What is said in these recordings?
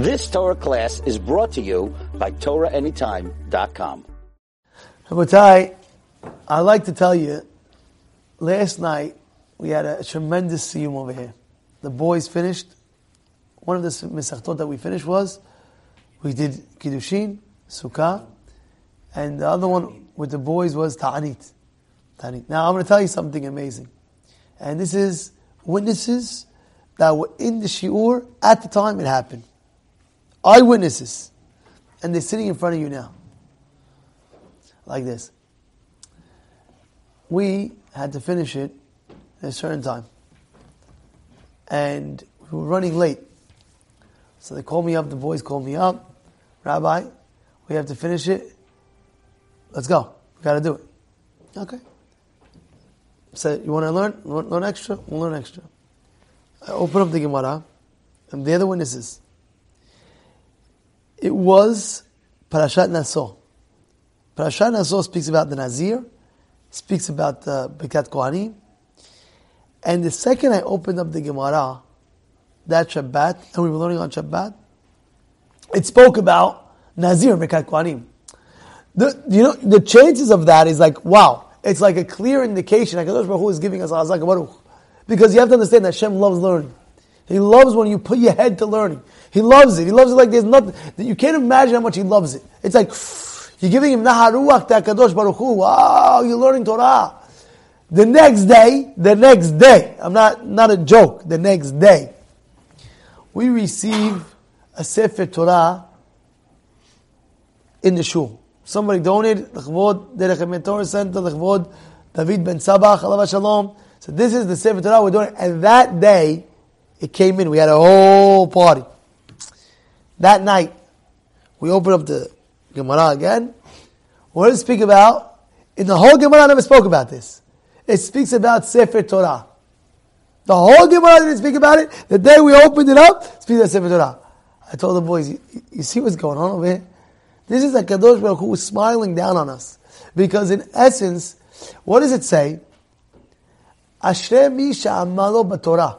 This Torah class is brought to you by TorahAnytime.com. Rabotai, I'd like to tell you, last night we had a tremendous siyum over here. The boys finished. One of the mesachtot that we finished was we did kiddushin, sukkah, and the other one with the boys was ta'anit. ta'anit. Now I'm going to tell you something amazing, and this is witnesses that were in the shiur at the time it happened eyewitnesses, and they're sitting in front of you now, like this. We had to finish it at a certain time, and we were running late. So they called me up. The boys called me up, Rabbi. We have to finish it. Let's go. We got to do it. Okay. So you want to learn? Learn extra? We'll learn extra. I open up the Gemara, and they're the witnesses. It was Parashat Naso. Parashat Naso speaks about the Nazir, speaks about the Birkat Kohanim, and the second I opened up the Gemara, that Shabbat, and we were learning on Shabbat, it spoke about Nazir Birkat Kohanim. The, you know, the chances of that is like, wow, it's like a clear indication HaKadosh Baruch Hu is giving us Azak Baruch. Because you have to understand that Hashem loves learning. He loves when you put your head to learning. He loves it. He loves it like there's nothing. You can't imagine how much he loves it. It's like you're giving him naharuach Kadosh Baruch Hu. Wow, you're learning Torah. The next day, the next day, I'm not not a joke. The next day, we receive a sefer Torah in the shul. Somebody donated l'chvod Derech Torah Center l'chvod David Ben Sabach Alav Shalom. So this is the sefer Torah we're doing, and that day it came in. We had a whole party. That night, we opened up the Gemara again. What does it speak about? In the whole Gemara, I never spoke about this. It speaks about Sefer Torah. The whole Gemara didn't speak about it. The day we opened it up, speaks about Sefer Torah. I told the boys, you, you see what's going on over here? This is a Kadosh Baruch Hu is smiling down on us. Because in essence, what does it say? Ashrei Misha Amalo B'Torah.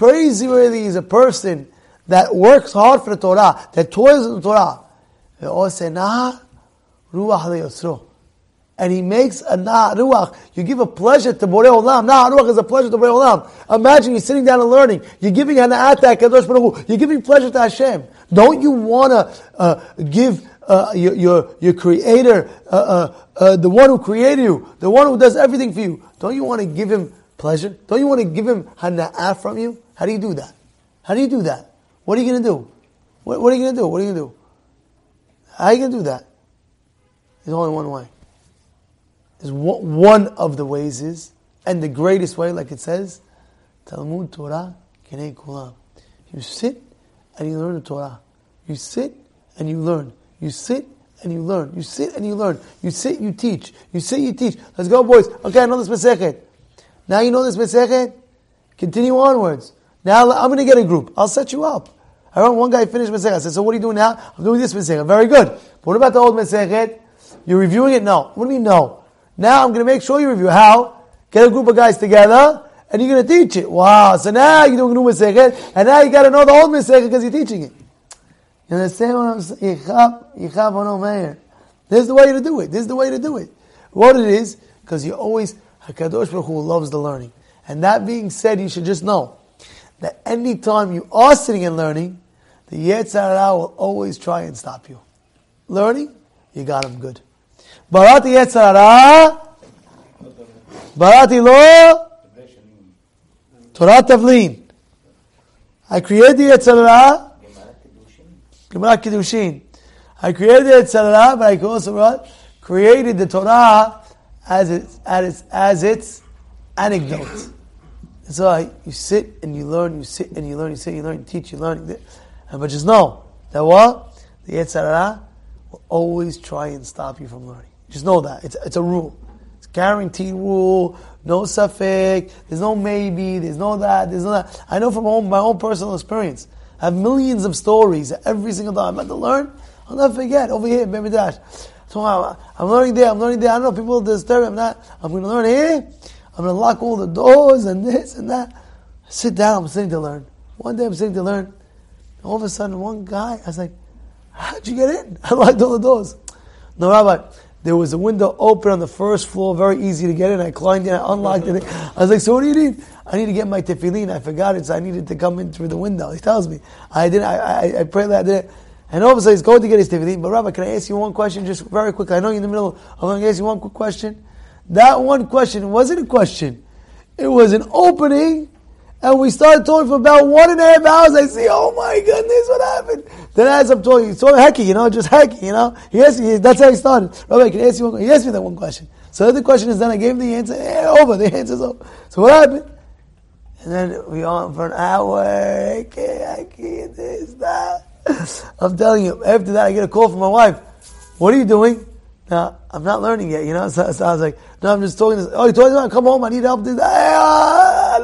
Praiseworthy is a person that works hard for the Torah, that toils in the Torah. And he makes a na ruach. You give a pleasure to Borei Olam. Na ruach is a pleasure to Borei Olam. Imagine you're sitting down and learning. You're giving hana'at to You're giving pleasure to Hashem. Don't you want to uh, give uh, your, your, your creator, uh, uh, uh, the one who created you, the one who does everything for you, don't you want to give him pleasure? Don't you want to give him hana'ah from you? How do you do that? How do you do that? What are you going to do? What, what, are you going to do? What are you going to do? How are you going to do that? There's only one way. There's one, one of the ways is, and the greatest way, like it says, Talmud Torah Kenei Kulam. You sit and you learn the Torah. You sit and you learn. You sit and you learn. You sit and you learn. You sit, you teach. You sit, you teach. Let's go, boys. Okay, I know this Masechet. Now you know this Masechet. Continue onwards. Now I'm going to get a group. I'll set you up. I remember one guy finished Masechet. I said, so what are you doing now? I'm doing this Masechet. Very good. But what about the old Masechet? You're reviewing it? No. What do you mean no? Now I'm going to make sure you review. How? Get a group of guys together and you're going to teach it. Wow. So now you're doing new Masechet and now you got to know the old Masechet because you're teaching it. You understand what I'm saying? This is the way to do it. This is the way to do it. What it is, because you always, HaKadosh Baruch Hu loves the learning. And that being said, you should just know that any time you are sitting and learning, the Yetzer Hara will always try and stop you. Learning, you got him good. Barati Yetzer Hara, Barati Lo, Torah Tavlin. I created the Yetzer Hara, Gemara Kiddushin. I created the Yetzer Hara, but I also created the Torah as its, as its, as its anecdote. So I, you sit and you learn, you sit and you learn, you sit, and you learn, you teach, you learn. But just know that what? The Yetzer Hara will always try and stop you from learning. Just know that. It's, it's a rule. It's a guaranteed rule. No safek. There's no maybe. There's no that. There's no that. I know from my own personal experience. I have millions of stories every single time. I'm about to learn. I'll never forget. Over here, Baby So I'm learning there. I'm learning there. I don't know. People disturb me. I'm not. I'm going to learn here. I'm going to lock all the doors and this and that. I sit down, I'm sitting to learn. One day I'm sitting to learn, All of a sudden, one guy, I was like, how'd you get in? I locked all the doors. No, Rabbi, there was a window open on the first floor, very easy to get in. I climbed in, I unlocked it. I was like, so what do you need? I need to get my tefillin. I forgot it, so I needed to come in through the window. He tells me. I didn't, I, I, I prayed that, I did it. And sudden he's going to get his tefillin. But Rabbi, can I ask you one question just very quickly? I know you're in the middle. I'm going to ask you one quick question. That one question wasn't a question. It was an opening and we started talking for about one and a half hours. I see, oh my goodness, what happened? Then as I'm talking, so hecky, you know, just hecky, you know. He asked me, that's how he started. Rabbi, can I ask you one He asked me that one question. So the question is then I gave him the answer, over, the answer's over. So what happened? And then we on for an hour, hecky, hecky, this, that. I'm telling you, after that I get a call from my wife. What are you doing? Now, I'm not learning yet, you know, so, so I was like, no, I'm just talking to, oh, you talking about, come home, I need help. This, ah,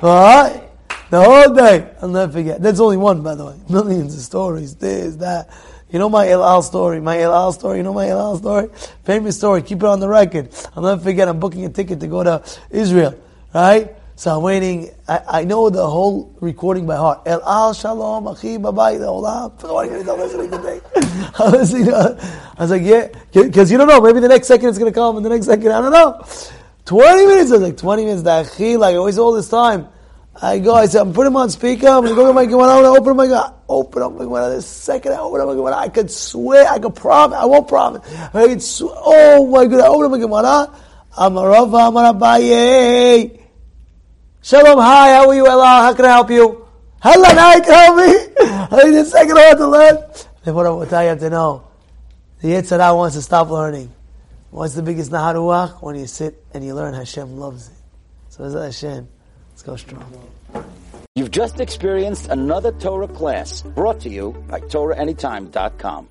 no. All right? The whole day. I'll never forget. That's only one, by the way. Millions of stories, this, that. You know my El Al story, my El Al story, you know my El Al story? Famous story, keep it on the record. I'll never forget, I'm booking a ticket to go to Israel, right? So I'm waiting. I, I know the whole recording by heart. El Al Shalom Achi Babai Olam. I'm listening today. I was listening. I was like, yeah, because you don't know. Maybe the next second it's going to come, and the next second I don't know. Twenty minutes. I was like, twenty minutes. The Achi, like always, all this time. I go. I said, I'm putting him on speaker. I'm going to go get my Gemara. I want to open my Gemara. Open up my Gemara. The second I open up my Gemara, I could swear. I could promise. I won't promise. I could swear. Oh my God! I open up my Gemara. Amarava Amarabaye. Shalom, hi, how are you, Ella? How can I help you? Hello, you can help me. I need a second hard to learn. Then what, I have to know? The Yetzer Hara wants to stop learning. What's the biggest Naharuach? When you sit and you learn Hashem loves it. So is that Hashem? Let's go strong. You've just experienced another Torah class brought to you by TorahAnytime.com.